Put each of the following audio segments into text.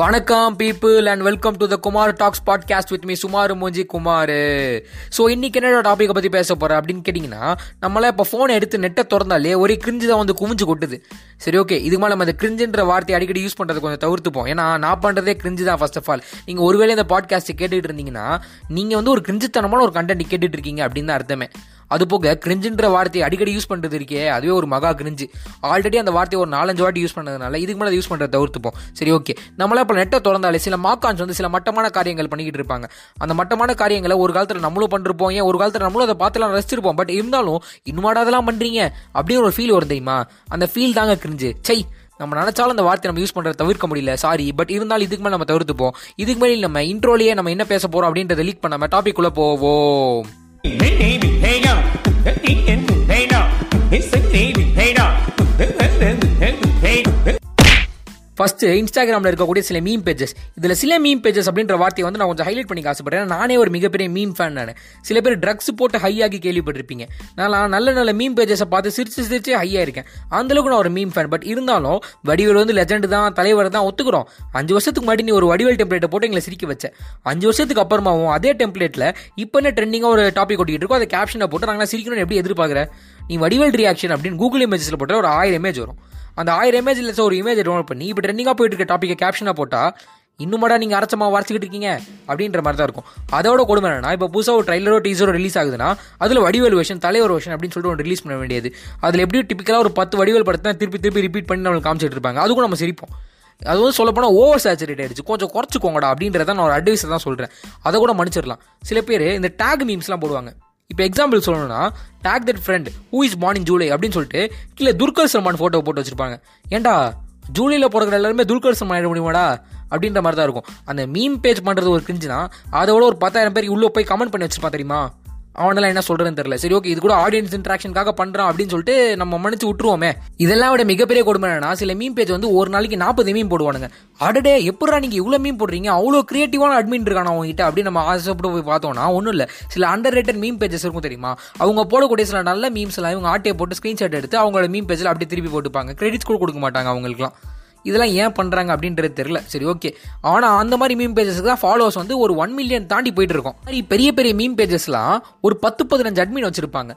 வணக்கம் people and welcome to the Kumar talks podcast with me சுமார் மூஞ்சி Kumar. So இன்னைக்கு என்னோட டாப்பிக்கை பற்றி பேச போகிறேன் அப்படின்னு கேட்டிங்கன்னா நம்மளாம் இப்போ ஃபோனை எடுத்து நெட்டை திறந்தாலே ஒரே கிரிஞ்சு தான் வந்து குமிஞ்சு கொட்டுது. சரி ஓகே இது மேலே நம்ம அந்த கிரிஞ்சுன்ற வார்த்தையை அடிக்கடி யூஸ் பண்ணுறது கொஞ்சம் தவிர்த்துப்போம். ஏன்னா நான் பண்ணுறதே கிரிஞ்சு தான் ஃபர்ஸ்ட் ஆஃப் ஆல் நீங்கள் ஒருவேளை இந்த பாட்காஸ்ட்டை கேட்டுகிட்டு இருந்தீங்கன்னா நீங்கள் வந்து ஒரு கிரிஞ்சுத்தனமான ஒரு கண்டென்ட் கேட்டுட்டு இருக்கீங்க அப்படின்னு தான் அர்த்தமே. அது போக கிரிஞ்சுன்ற வார்த்தையை அடிக்கடி யூஸ் பண்ணுறது இருக்கே அதுவே ஒரு மகா கிரிஞ்சு. ஆல்ரெடி அந்த வார்த்தையை ஒரு நாலஞ்சு வாட்டி யூஸ் பண்ணதுனால இதுக்கு மேலே யூஸ் பண்ணுறத தவிர்த்துப்போம். சரி ஓகே நம்மளா இப்போ நெட்டை திறந்தாலே சில மாக்கான்ஸ் வந்து சில மட்டமான காரியங்கள் பண்ணிக்கிட்டு இருப்பாங்க. அந்த மட்டமான காரியங்களை ஒரு காலத்தில் நம்மளும் பண்ணிருப்போம். ஏன்? ஒரு காலத்தில் நம்மளும் அதை பார்த்துலாம் ரசிச்சிருப்போம். பட் இருந்தாலும் இன்னுமாடா அதெல்லாம் பண்ணுறீங்க அப்படின்னு ஒரு ஃபீல் வரும் தெரியுமா? அந்த ஃபீல் தாங்க கிரிஞ்சு. சை நம்ம நினச்சாலும் அந்த வார்த்தை நம்ம யூஸ் பண்ணுறத தவிர்க்க முடியல. சாரி பட் இருந்தாலும் இதுக்கு மேலே நம்ம தவிர்த்துப்போம். இதுக்கு மேலே நம்ம இன்ட்ரோலேயே நம்ம என்ன பேச போகிறோம் அப்படின்றத லீக் பண்ணாம டாபிக் உள்ள போவோம். Hey, baby, hey now. First இன்ஸ்டாகிராமில் இருக்கக்கூடிய சில மீம் பேஜஸ் இதில் சில மீம் பேஜஸ் அப்படின்ற வார்த்தையை வந்து நான் கொஞ்சம் ஹைலைட் பண்ணி ஆசைப்பட்டேன் நானே ஒரு மிகப்பெரிய மீம் ஃபேன் நான். சில பேர் ட்ரக்ஸ் போட்டு ஹையாகி கேள்விப்பட்டிருப்பீங்க. நான் நல்ல நல்ல மீம் பேஜஸை பார்த்து சிரிச்சு சிரிச்சே ஹையாக இருக்கேன் அந்தளவுக்கு நான் ஒரு மீம் ஃபேன் பட் இருந்தாலும் வடிவேல் வந்து லெஜண்ட் தான் தலைவர் தான் ஒத்துக்கிறோம். அஞ்சு வருஷத்துக்கு முன்னாடி நீ ஒரு வடிவேல் டெம்ப்ளேட்டை போட்டு எங்களை சிரிக்க வச்ச. அஞ்சு வருஷத்துக்கு அப்புறமாவும் அதே டெம்ப்ளேட்டில் இப்போ என்ன ட்ரெண்டிங்காக ஒரு டாபிக் ஓட்டிகிட்டு இருக்கோ அதை கேப்ஷனை போட்டு நாங்கள் சிரிக்கணும்னு எப்படி எதிர்பார்க்குற? நீ வடிவேல் ரியாக்ஷன் அப்படின்னு கூகுள் இமேஜஸில் போட்டால் ஒரு ஆயிரம் இமேஜ் வரும். அந்த ஆயிரம் இமேஜ் இல்லை ஒரு இமேஜ் டவுன்லோட் பண்ணி இப்போ ட்ரெண்டிங்காக போயிட்டு இருக்க டாப்பிக்கை கேப்ஷனாக போட்டால் இன்னுமாடா நீங்கள் அரைச்சமா வரைச்சிக்கிட்டு இருக்கீங்க அப்படின்ற மாதிரி தான் இருக்கும். அதோட கொடுமை என்னன்னா இப்போ புதுசாக ஒரு ட்ரைலரோ டீசரோ ரிலீஸ் ஆகுதுன்னா அதில் வடிவேல் விஷன் தலைவர் வேஷன் அப்படின்னு சொல்லிட்டு ஒன்று ரிலீஸ் பண்ண வேண்டியது. அதில் எப்படியும் டிப்பிக்கலாக ஒரு பத்து வடிவேல் படத்தை திருப்பி திருப்பி ரிப்பீட் பண்ணி நம்மளுக்கு காமிச்சிட்டு இருப்பாங்க. அதுக்கும் நம்ம சிரிப்போம். அது வந்து சொல்லப்போனால் ஓவர் சேச்சுரேட் ஆயிடுச்சு. கொஞ்சம் குறைச்சிக்கோங்கடா அப்படின்றத நான் ஒரு அட்வைஸ் தான் சொல்கிறேன் அதை கூட மன்னிச்சிடலாம். சில பேர் இந்த டேக் மீம்ஸ்லாம் போடுவாங்க. இப்போ எக்ஸாம்பிள் சொல்லணும்னா tag that friend who is born in July அப்படின்னு சொல்லிட்டு கீழே துர்கர் சல்மான் ஃபோட்டோ போட்டு வச்சிருப்பாங்க. ஏன்டா ஜூலையில் பிறக்கிற எல்லாருமே துர்கர் சல்மான் ஆகிட முடியுமாடா? அப்படின்ற மாதிரி தான் இருக்கும். அந்த மீம் பேஜ் பண்ணுறது ஒரு கிரிஞ்சுனா அதோட ஒரு பத்தாயிரம் பேர் உள்ளே போய் கமெண்ட் பண்ணி வச்சிருப்பான் தெரியுமா? அவனெல்லாம் என்ன சொல்கிறேன்னு தெரியல. சரி ஓகே இது கூட ஆடியன்ஸ் இன்ட்ராக்ஷனுக்காக பண்றான் அப்படின்னு சொல்லிட்டு நம்ம மன்னிச்சு விட்டுருவோமே. இதெல்லாம் விட மிகப்பெரிய கொடுமை என்னன்னா சில மீன் பேஜ் வந்து ஒரு நாளைக்கு நாற்பது மீன் போடுவானுங்க. அடடே எப்படா நீங்க இவ்வளவு மீன் போடுறீங்க? அவ்வளோ கிரியேட்டிவான அட்மின் இருக்கான அவங்ககிட்ட அப்படின்னு நம்ம ஆசைப்பட்டு போய் பார்த்தோம்னா ஒன்றும் இல்லை. சில அண்டர் ரேட்டட் மீம் பேஜஸ் இருக்கும் தெரியுமா? அவங்க போடக்கூடிய சில நல்ல மீம்ஸ் எல்லாம் இவங்க ஆட்டையை போட்டு ஸ்கிரீன்ஷாட் எடுத்து அவங்களோட மீன் பேஜில் அப்படியே திருப்பி போட்டுப்பாங்க. கிரெடிட்ஸ் கூட கொடுக்க மாட்டாங்க அவங்களுக்குலாம் இதெல்லாம் ஏன் பண்ணுறாங்க அப்படின்றது தெரியல. சரி ஓகே ஆனால் அந்த மாதிரி மீம் பேஜஸ்க்கு தான் ஃபாலோவர்ஸ் வந்து ஒரு ஒன் மில்லியன் தாண்டி போயிட்டு இருக்கோம் மாதிரி பெரிய பெரிய மீம் பேஜஸ்லாம் ஒரு பத்து பதினஞ்சு அட்மின் வச்சுருப்பாங்க.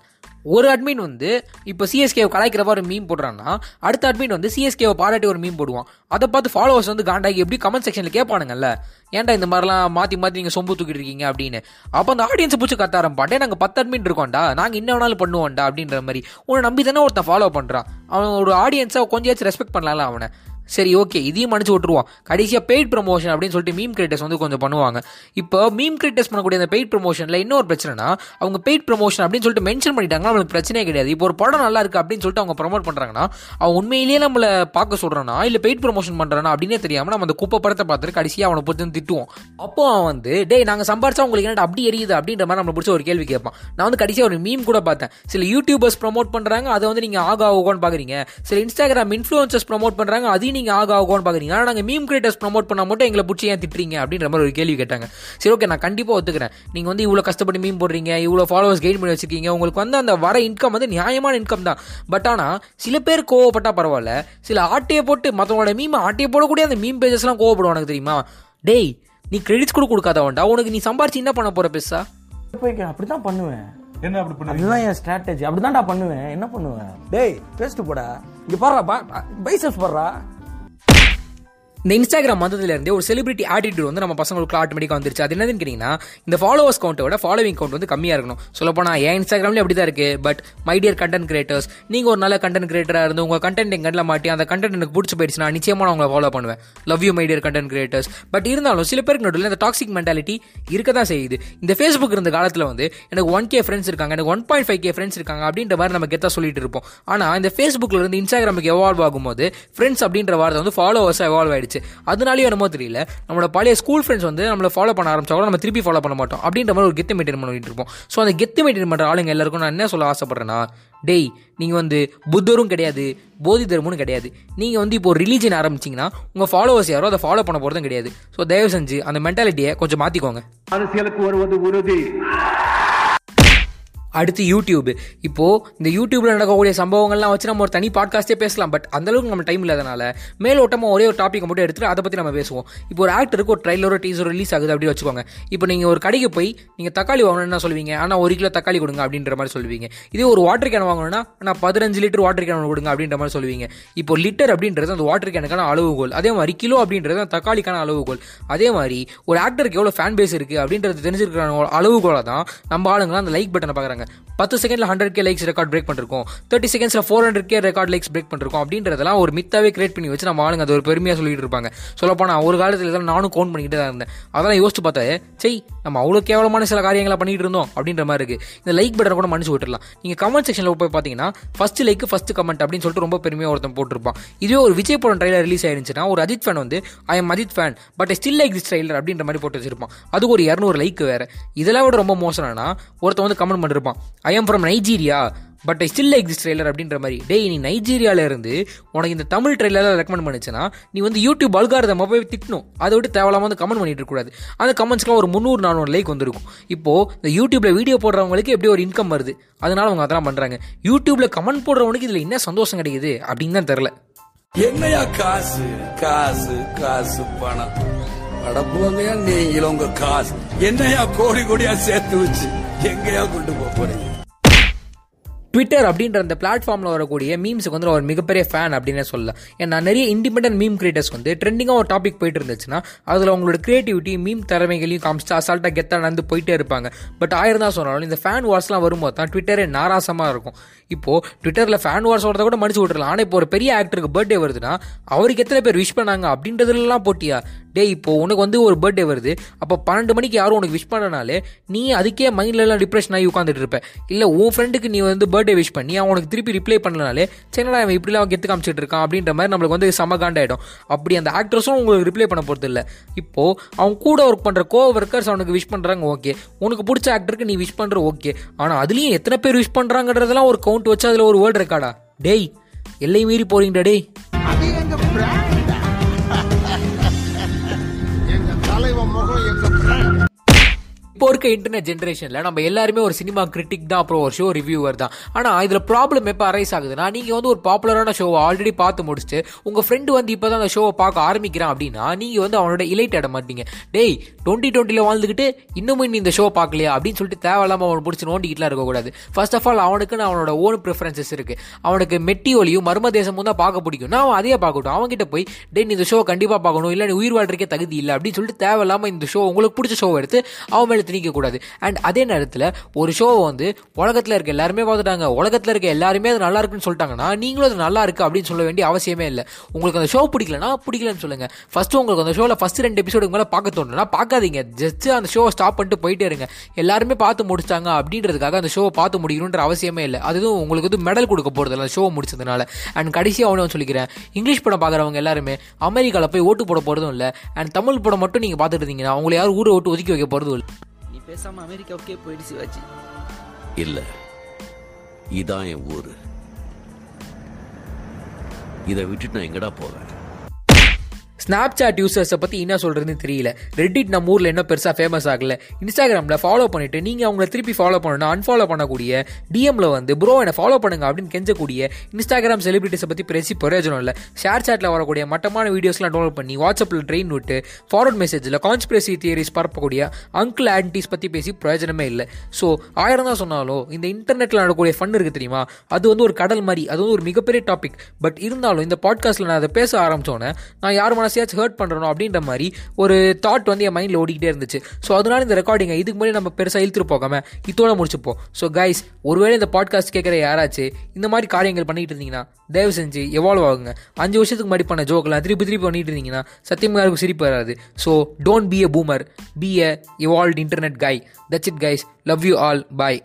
ஒரு அட்மின் வந்து இப்போ சிஎஸ்கேவை கலாய்க்கிற ஒரு மீன் போடுறான்னா அடுத்த அட்மின் வந்து சிஎஸ்கேவை பாராட்டி ஒரு மீன் போடுவான். அதை பார்த்து ஃபாலோவர்ஸ் வந்து காண்டாகி எப்படி கமெண்ட் செக்ஷனில் கேட்பானுங்கல்ல? ஏன்டா இந்த மாதிரிலாம் மாற்றி மாற்றி நீங்கள் சொம்பு தூக்கிட்டு இருக்கீங்க அப்படின்னு. அப்போ அந்த ஆடியன்ஸை பிடிச்சி கத்த ஆரம்பிப்பாட்டே நாங்கள் பத்து அட்மின் இருக்கோம்டா நாங்கள் என்ன வேணாலும் பண்ணுவோம்டா அப்படின்ற மாதிரி. உன்னை நம்பி தானே ஒருத்தன் ஃபாலோ பண்ணுறான் அவன் ஒரு ஆடியன்ஸை கொஞ்சம் ரெஸ்பெக்ட் பண்ணலாம்ல அவனை. சரி ஓகே இதையும் மன்னிச்சு விட்டுருவோம். கடைசியாக பெய்ட் ப்ரமோஷன் அப்படின்னு சொல்லிட்டு மீம் கிரியேட்டர்ஸ் வந்து கொஞ்சம் பண்ணுவாங்க. இப்போ மீம் கிரியேட்டர்ஸ் பண்ணக்கூடிய அந்த பெய்ட் ப்ரமோஷனில் இன்னொரு பிரச்சனைனா அவங்க பெய்ட் ப்ரமோஷன் அப்படின்னு சொல்லிட்டு மென்ஷன் பண்ணிட்டாங்கன்னா அவங்களுக்கு பிரச்சனையே கிடையாது. இப்போ ஒரு படம் நல்லா இருக்கு அப்படின்னு சொல்லிட்டு அவங்க ப்ரமோட் பண்ணுறாங்கன்னா அவன் உண்மையிலேயே நம்மளை பார்க்க சொல்கிறானா இல்லை பெய்ட் ப்ரமோஷன் பண்ணுறானா அப்படின்னே தெரியாமல் நம்ம அந்த குப்பை படத்தை பார்த்துட்டு கடைசியாக அவனை பொறுத்து திட்டுவோம். அப்போ அவன் வந்து டேய் நாங்கள் சம்பாரிச்சா உங்களுக்கு என்ன அப்படி எரியுது? அப்படின்ற மாதிரி நம்மளை பிடிச்ச ஒரு கேள்வி கேட்பான். நான் வந்து கடைசியாக ஒரு மீம் கூட பார்த்தேன். சில யூடியூபர்ஸ் ப்ரமோட் பண்ணுறாங்க அதை வந்து நீங்கள் ஆகா ஆகோன்னு பார்க்குறீங்க சில இன்ஸ்டாகிராம் இன்ஃப்ளூயன்சர்ஸ் ப்ரமோட் பண்ணுறாங்க அதையும் நீங்கள் ஆகா ஆகோன்னு பார்க்குறீங்க ஆனால் நாங்கள் மீம் கிரியேட்டர்ஸ் ப்ரமோட் பண்ணால் மட்டும் எங்களை பிடிச்சி ஏன் திட்டுறீங்க? அப்படின்ற மாதிரி ஒரு கேள்வி கேட்டாங்க. சரி ஓகே நான் கண்டிப்பாக ஒத்துக்கிறேன். நீங்கள் வந்து இவ்வளோ கஷ்டப்பட்டு மீம் போடுறீங்க இவ்வளோ ஃபாலோவர்ஸ் கெயின் பண்ணி வச்சிருக்கீங்க. உங்களுக்கு வந்து அந்த வர இன்கம் வந்து நியாயமான இன்கம் தான். பட் ஆனால் சில பேர் கோவப்பட்டா பரவாயில்ல. சில ஆட்டையை போட்டு மற்றவங்களோட மீம் ஆட்டையை போடக்கூடிய அந்த மீம் பேஜஸ்லாம் கோவப்படுவானுங்க தெரியுமா? டேய் நீ கிரெடிட்ஸ் கூட கொடுக்காதவன்டா உனக்கு நீ சம்பாரிச்சு என்ன பண்ண போற பெருசா? போய் அப்படிதான் பண்ணுவேன். என்ன அப்படி பண்ணி அதுதான் என் ஸ்ட்ராட்டஜி அப்படிதான்டா பண்ணுவேன். என்ன பண்ணுவேன்? டேய் பேஸ்ட் போடா. இங்க பாடுறா பைசப்ஸ் பாடுறா. இந்த இன்ஸ்டாகிராம் வந்ததுலேருந்தே ஒரு செலிபிரிட்டி ஆட்டிடியூட் வந்து நம்ம பசங்களுக்கு ஆட்டோமேட்டிக்காக வந்துருச்சு. அது என்னதுன்னு கேட்டிங்கன்னா இந்த ஃபாலோவர்ஸ் கவுண்டோட ஃபாலோவிங் கவுண்ட் வந்து கம்மியாக இருக்கணும். சொல்லப்போனால் என் இன்ஸ்டாகிராம்லேயும் அப்படி தான் இருக்குது but my dear content creators நீங்கள் ஒரு நல்ல கண்டென்ட் கிரியேட்டராக இருந்து உங்கள் கண்டென்ட் எங்கள் கண்ணில் மாட்டி அந்த கண்டென்ட் எனக்கு பிடிச்சி போயிடுச்சுன்னா நிச்சயமாக நான் உங்களை ஃபாலோ பண்ணுவேன். Love you my dear content creators but இருந்தாலும் சில பேருக்கு நடுவில் இந்த டாக்ஸிக் மென்டாலிட்டி இருக்க தான் செய்யுது. இந்த ஃபேஸ்புக் இருந்த காலத்தில் வந்து எனக்கு ஒன் கே ஃப்ரெண்ட்ஸ் இருக்காங்க எனக்கு one point five K friends இருக்காங்க அப்படின்ற மாதிரி நம்ம கெத்தாக சொல்லிட்டு இருப்போம். ஆனால் இந்த ஃபேஸ்புக்கில் இருந்து இன்ஸ்டாகிராமுக்கு எவால்வ் ஆகும்போது ஃப்ரெண்ட்ஸ் அப்படின்ற வார்த்தை வந்து ஃபாலோவர்ஸாக எவால்வ் ஆயிடுச்சு. அதனாலேயே என்னமோ தெரியல. நம்மளோட பழைய ஸ்கூல் ஃப்ரெண்ட்ஸ் வந்து நம்மளை ஃபாலோ பண்ண ஆரம்பிச்சா கூட நம்ம திருப்பி ஃபாலோ பண்ண மாட்டோம். அப்படின்ற மாதிரி ஒரு கெத்து மெயின்டைன் பண்ணிட்டு இருப்போம். ஸோ அந்த கெத்து மெயின்டைன் பண்ணுற ஆளுங்க எல்லாருக்கும் நான் என்ன சொல்ல ஆசைப்படுறேன்னா டேய் நீங்கள் வந்து புத்தரும் கிடையாது போதி தர்மமும் கிடையாது. நீங்கள் வந்து இப்போ ரிலீஜன் ஆரம்பிச்சிங்கன்னா உங்கள் ஃபாலோவர்ஸ் யாரோ அதை ஃபாலோ பண்ண போகிறதும் கிடையாது. ஸோ தயவு செஞ்சு அந்த மென்டாலிட்டியை கொஞ்சம் மாற்றிக்கோங்க அரசியலுக்கு வருவது உறுதி. அடுத்து யூடியூப் இப்போ இந்த யூடியூப்பில் நடக்கக்கூடிய சம்பவங்கள்லாம் வச்சு நம்ம ஒரு தனி பாட்காஸ்டே பேசலாம். பட் அந்தளவுக்கு நம்ம டைம் இல்லாதனால மேலோட்டமாக ஒரே ஒரு டாப்பிக்கை மட்டும் எடுத்துட்டு அதை பற்றி நம்ம பேசுவோம். இப்போ ஒரு ஆக்டருக்கு ஒரு ட்ரைலரோ டீசரோ ரிலீஸ் ஆகுது அப்படி வச்சுக்கோங்க. இப்போ நீங்கள் ஒரு கடைக்கு போய் நீங்கள் தக்காளி வாங்கணும்னு சொல்லுவீங்க? ஆனால் ஒரு கிலோ தக்காளி கொடுங்க அப்படின்ற மாதிரி சொல்லுவீங்க. இதே ஒரு வாட்டர் கேன் வாங்கணும்னா நான் பதினஞ்சு லிட்டர் வாட்டர் கேன் கொடுங்க அப்படின்ற மாதிரி சொல்லுவீங்க. இப்போ லிட்டர் அப்படின்றது அந்த வாட்டர் கேனுக்கான அளவுகோல். அதே மாதிரி கிலோ அப்படின்றது அந்த தக்காளிக்கான அளவுகோல். அதே மாதிரி ஒரு ஆக்டருக்கு எவ்வளோ ஃபேன் பேஸ் இருக்குது அப்படின்றது தெரிஞ்சிருக்கிற அளவுகோலை தான் நம்ம ஆளுங்களாம் அந்த லைக் பட்டனை பார்க்குறாங்க. பத்து செகண்ட்ல hundred K likes record break பண்ணிருக்கோம். Thirty செகண்ட்ஸ்ல four hundred K record likes break பண்ணிருக்கோம் அப்படின்றதெல்லாம் ஒரு மித்தாவே கிரியேட் பண்ணி வச்சு நம்ம ஆளுங்க அது ஒரு பெருமையா சொல்லிட்டு இருப்பாங்க. சொல்லப்போனால் ஒரு காலத்துல இதெல்லாம் நானும் கவுண்ட் பண்ணிக்கிட்டு தான் இருந்தேன். அதெல்லாம் யோசிச்சு பார்த்தா செய் நம்ம அவ்வளோ கேவலமான சில காரியங்களை பண்ணிட்டு இருந்தோம் அப்படின்ற மாதிரி இருக்கு. இந்த லைக் பட்டன் கூட மன்னிச்சு விட்டுலாம் நீங்க கமெண்ட் செக்ஷன்ல போய் பாத்தீங்கன்னா ஃபர்ஸ்ட் லைக் ஃபர்ஸ்ட் கமெண்ட் அப்படின்னு சொல்லிட்டு ரொம்ப பெருமையா ஒருத்தன் போட்டிருப்பான். இதுவே ஒரு விஜய் படம் ட்ரைலர் ரிலீஸ் ஆயிருந்துச்சுன்னா ஒரு அஜித் ஃபேன் வந்து I am Ajith fan but still like this trailer அப்படின்ற மாதிரி போட்டு வச்சிருப்பான். அதுக்கு ஒரு இரநூறு லைக் வேற. இதெல்லாம் விட ரொம்ப மோசம்னா ஒருத்தன் வந்து comment பண்ணிருப்பான். I am from Nigeria but I still like this trailer அப்படின்ற மாதிரி. டேய் நீ நைஜீரியால இருந்து உனக்கு இந்த தமிழ் ட்ரெய்லரில் ரெக்கமெண்ட் பண்ணுச்சுன்னா நீ வந்து யூடியூப் அல்காரதம் போய் திட்டணும். அதை விட்டு தேவையில்லாமல் வந்து கமெண்ட் பண்ணிட்டு இருக்கக்கூடாது. அந்த கமெண்ட்ஸ்க்குலாம் ஒரு முந்நூறு நானூறு லைக் வந்திருக்கும். இப்போ இந்த யூடியூப்பில் வீடியோ போடுறவங்களுக்கு எப்படி ஒரு இன்கம் வருது? அதனால அவங்க அதெல்லாம் பண்ணுறாங்க யூடியூப்பில் கமெண்ட் போடுறவனுக்கு இதில் என்ன சந்தோஷம் கிடைக்குது அப்படின்னு தான் தெரில என்னையா காசு காசு காசு பணம்? அடப்புவங்கயா நீங்களும் உங்க காசு. என்னையா கோடி கோடியா சேர்த்து வச்சு? எங்கயா கொண்டு போக போறீங்க ட்விட்டர் அப்படின்ற அந்த பிளாட்ஃபார்மில் வரக்கூடிய மீம்ஸுக்கு வந்து ஒரு மிகப்பெரிய ஃபேன் அப்படின்னே சொல்லலாம். ஏன்னா நிறைய இண்டிபெண்டன்ட் மீம் கிரியேட்டர்ஸ் வந்து ட்ரெண்டிங்காக ஒரு டாபிக் போயிட்டு இருந்துச்சுன்னா அதில் அவங்களோட கிரியேட்டிவிட்டி மீம் திறமைகளையும் காமிச்சிட்டு அசால்ட்டாக கெத்தாக நடந்து போயிட்டே இருப்பாங்க. பட் ஆயிரம் தான் சொன்னாலும் இந்த ஃபேன் வார்ஸ்லாம் வரும்போது தான் ட்விட்டரே நாராசமாக இருக்கும். இப்போ ட்விட்டரில் ஃபேன் வார்ஸ் வரதை கூட மடிச்சு விட்டுறலாம். ஆனால் இப்போ ஒரு பெரிய ஆக்டருக்கு பர்த்டே வருதுன்னா அவருக்கு எத்தனை பேர் விஷ் பண்ணாங்க அப்படின்றதுலாம் போட்டியா? டே இப்போ உனக்கு வந்து ஒரு பர்த்டே வருது. அப்போ பன்னெண்டு மணிக்கு யாரும் உனக்கு விஷ் பண்ணனாலே நீ அதுக்கே மைண்ட்லலாம் டிப்ரெஷன் ஆகி உட்காந்துட்டு இருப்ப. இல்லை உன் ஃப்ரெண்டுக்கு நீ வந்து பர்த்டே விஷ் பண்ணி அவன் உனக்கு திருப்பி ரிப்ளை பண்ணனாலே சரிடா அவன் இப்படிலாம் கெத்து காமிச்சிட்டு இருக்கான் அப்படின்ற மாதிரி நம்மளுக்கு வந்து செம காண்டாயிடும். அப்படி அந்த ஆக்ட்ரஸும் உங்களுக்கு ரிப்ளை பண்ண போகிறது இல்லை. இப்போது அவன் கூட ஒர்க் பண்ணுற கோ ஒர்க்கர்ஸ் அவனுக்கு விஷ் பண்ணுறாங்க ஓகே உனக்கு பிடிச்ச ஆக்டருக்கு நீ விஷ் பண்ணுற ஓகே ஆனால் அதுலேயும் எத்தனை பேர் விஷ் பண்ணுறாங்கன்றதெல்லாம் ஒரு கவுண்ட் வச்சு அதில் ஒரு வேர்ல்டு ரெக்கார்டா டேய் எல்லை மீறி போறீங்கடா டேய். இப்போ இருக்க இன்டர்நெட் ஜென்ரேஷனில் நம்ம எல்லாருமே ஒரு சினிமா கிரிட்டிக் தான் அப்புறம் ஒரு ஷோ ரிவ்யூவர் தான். ஆனால் இதில் ப்ராப்ளம் எப்போ அரைஸ் ஆகுதுன்னா நீங்கள் வந்து ஒரு பாப்புலரான ஷோவை ஆல்ரெடி பார்த்து முடிச்சுட்டு உங்கள் ஃப்ரெண்டு வந்து இப்போ தான் அந்த ஷோவை பார்க்க ஆரம்பிக்கிறான் அப்படின்னா நீங்கள் வந்து அவனோட இலைட் ஆட மாட்டீங்க டேய் டுவெண்ட்டி டுவெண்ட்டில வாழ்ந்துக்கிட்டு இன்னமும் நீ இந்த ஷோ பார்க்கலையா? அப்படின்னு சொல்லிட்டு தேவையில்லாமல் அவனை பிடிச்சி நோண்டிக்கிட்டுலாம் இருக்கக்கூடாது. ஃபர்ஸ்ட் ஆஃப் ஆல் அவனுக்குன்னு அவனோட ஓன் ப்ரிஃபரன்சஸ் இருக்குது அவனுக்கு மெட்டி ஒலியும் மர்ம தேசமும் தான் பார்க்க பிடிக்கும். நான் அவன் அதையே பார்க்கட்டும். அவன்கிட்ட போய் டேய் நீ இந்த ஷோ கண்டிப்பாக பார்க்கணும். இல்லை நீ உயிர் வாழ்றதுக்கே தகுதி இல்லை. அப்படின்னு சொல்லிட்டு தேவையில்லாமல் இந்த ஷோ உங்களுக்கு பிடிச்ச ஷோ எடுத்து அவன் மேலே திணிக்க கூடாது அண்ட் அதே நேரத்தில் ஒரு ஷோவை வந்து உலகத்தில் இருக்க எல்லாருமே பார்த்துட்டாங்க. உலகத்தில் இருக்க எல்லாருமே அது நல்லா இருக்குன்னு சொல்லிட்டாங்கன்னா நீங்களும் அது நல்லா இருக்கு அப்படின்னு சொல்ல வேண்டிய அவசியமே இல்லை. உங்களுக்கு அந்த ஷோ பிடிக்கலனா பிடிக்கலன்னு சொல்லுங்க. ஃபர்ஸ்ட் உங்களுக்கு அந்த ஷோவில் ஃபர்ஸ்ட் ரெண்டு எபிசோடுக்கு மேலே பார்க்க தோணுன்னா பார்க்காதீங்க. ஜஸ்ட் அந்த ஷோவை ஸ்டாப் பண்ணிட்டு போயிட்டே இருங்க. எல்லாருமே பார்த்து முடிச்சிட்டாங்க அப்படின்றதுக்காக அந்த ஷோவை பார்த்து முடிக்கணுன்ற அவசியமே இல்லை. அதுவும் உங்களுக்கு வந்து மெடல் கொடுக்க போகிறது இல்லை ஷோ முடிச்சதுனால. அண்ட் கடைசியாக அவனு சொல்லிக்கிறேன். இங்கிலீஷ் படம் பார்க்குறவங்க எல்லாருமே அமெரிக்காவில் போய் ஓட்டு போட போகிறதும் இல்லை. அண்ட் தமிழ் படம் மட்டும் நீங்கள் பார்த்துட்டு இருந்தீங்கன்னா அவங்களை யாரும் ஊரை விட்டு ஒதுக்கி வைக்க போகிறதும் இல்லை. நீ பேசாம அமெரிக்காவுக்கே போயிடு சிவாஜி. இல்ல. இதான் என் ஊரு. இதை விட்டுட்டு நான் எங்கடா போவேன்? ஸ்னாப் சாட் யூசர்ஸை பற்றி என்ன சொல்கிறதுன்னு தெரியல. ரெட்டிட் நம்ம ஊரில் என்ன பெருசாக ஃபேமஸ் ஆகல. இன்ஸ்டாகிராமில் ஃபாலோ பண்ணிட்டு நீங்கள் அவங்கள திருப்பி ஃபாலோ பண்ணணும் அன்ஃபாலோ பண்ணக்கூடிய டிஎம்மில் வந்து ப்ரோ என்னை ஃபாலோ பண்ணுங்க அப்படின்னு கெஞ்சக்கூடிய இன்ஸ்டாகிராம் செலிபிரிட்டிஸை பற்றி பேசி பிரயோஜனம் இல்லை. ஷேர் சாட்டில் வரக்கூடிய மட்டமான வீடியோஸ்லாம் டவுன்லோட் பண்ணி வாட்ஸ்அப்பில் ட்ரெயின் விட்டு ஃபார்வர்ட் மெசேஜில் கான்ஸ்பிரசி தியரிஸ் பரப்பக்கூடிய அங்கிள் ஆன்டிஸ் பற்றி பேசி பிரயோஜனமே இல்லை. ஸோ ஆயிரம் தான் சொன்னாலும் இந்த இன்டர்நெட்டில் நடக்கக்கூடிய ஃபன் இருக்குது தெரியுமா? அது வந்து ஒரு கடல் மாதிரி அது வந்து ஒரு மிகப்பெரிய டாபிக் பட் இருந்தாலும் இந்த பாட்காஸ்ட்டில் நான் அதை பேச ஆரம்பிச்சோன்னே நான் யார் மனசையாச்சும் ஹர்ட் பண்ணுறோம் அப்படின்ற மாதிரி ஒரு தாட் வந்து என் மைண்டில் ஓடிக்கிட்டே இருந்துச்சு. ஸோ அதனால இந்த ரெக்கார்டிங்கை இதுக்கு முன்னாடி நம்ம பெருசாக இழுத்துட்டு போகாம இதோட முடிச்சுப்போம். ஸோ கைஸ் ஒருவேளை இந்த பாட்காஸ்ட் கேட்குற யாராச்சும் இந்த மாதிரி காரியங்கள் பண்ணிகிட்டு இருந்தீங்கன்னா தயவு செஞ்சு எவால்வ் ஆகுங்க. அஞ்சு வருஷத்துக்கு முன்னாடி பண்ண ஜோக்கெல்லாம் திருப்பி திருப்பி பண்ணிட்டு இருந்தீங்கன்னா சத்தியமாக யாருக்கும் சிரிப்பு வராது. So don't be a boomer be a evolve internet guy that's it guys love you all bye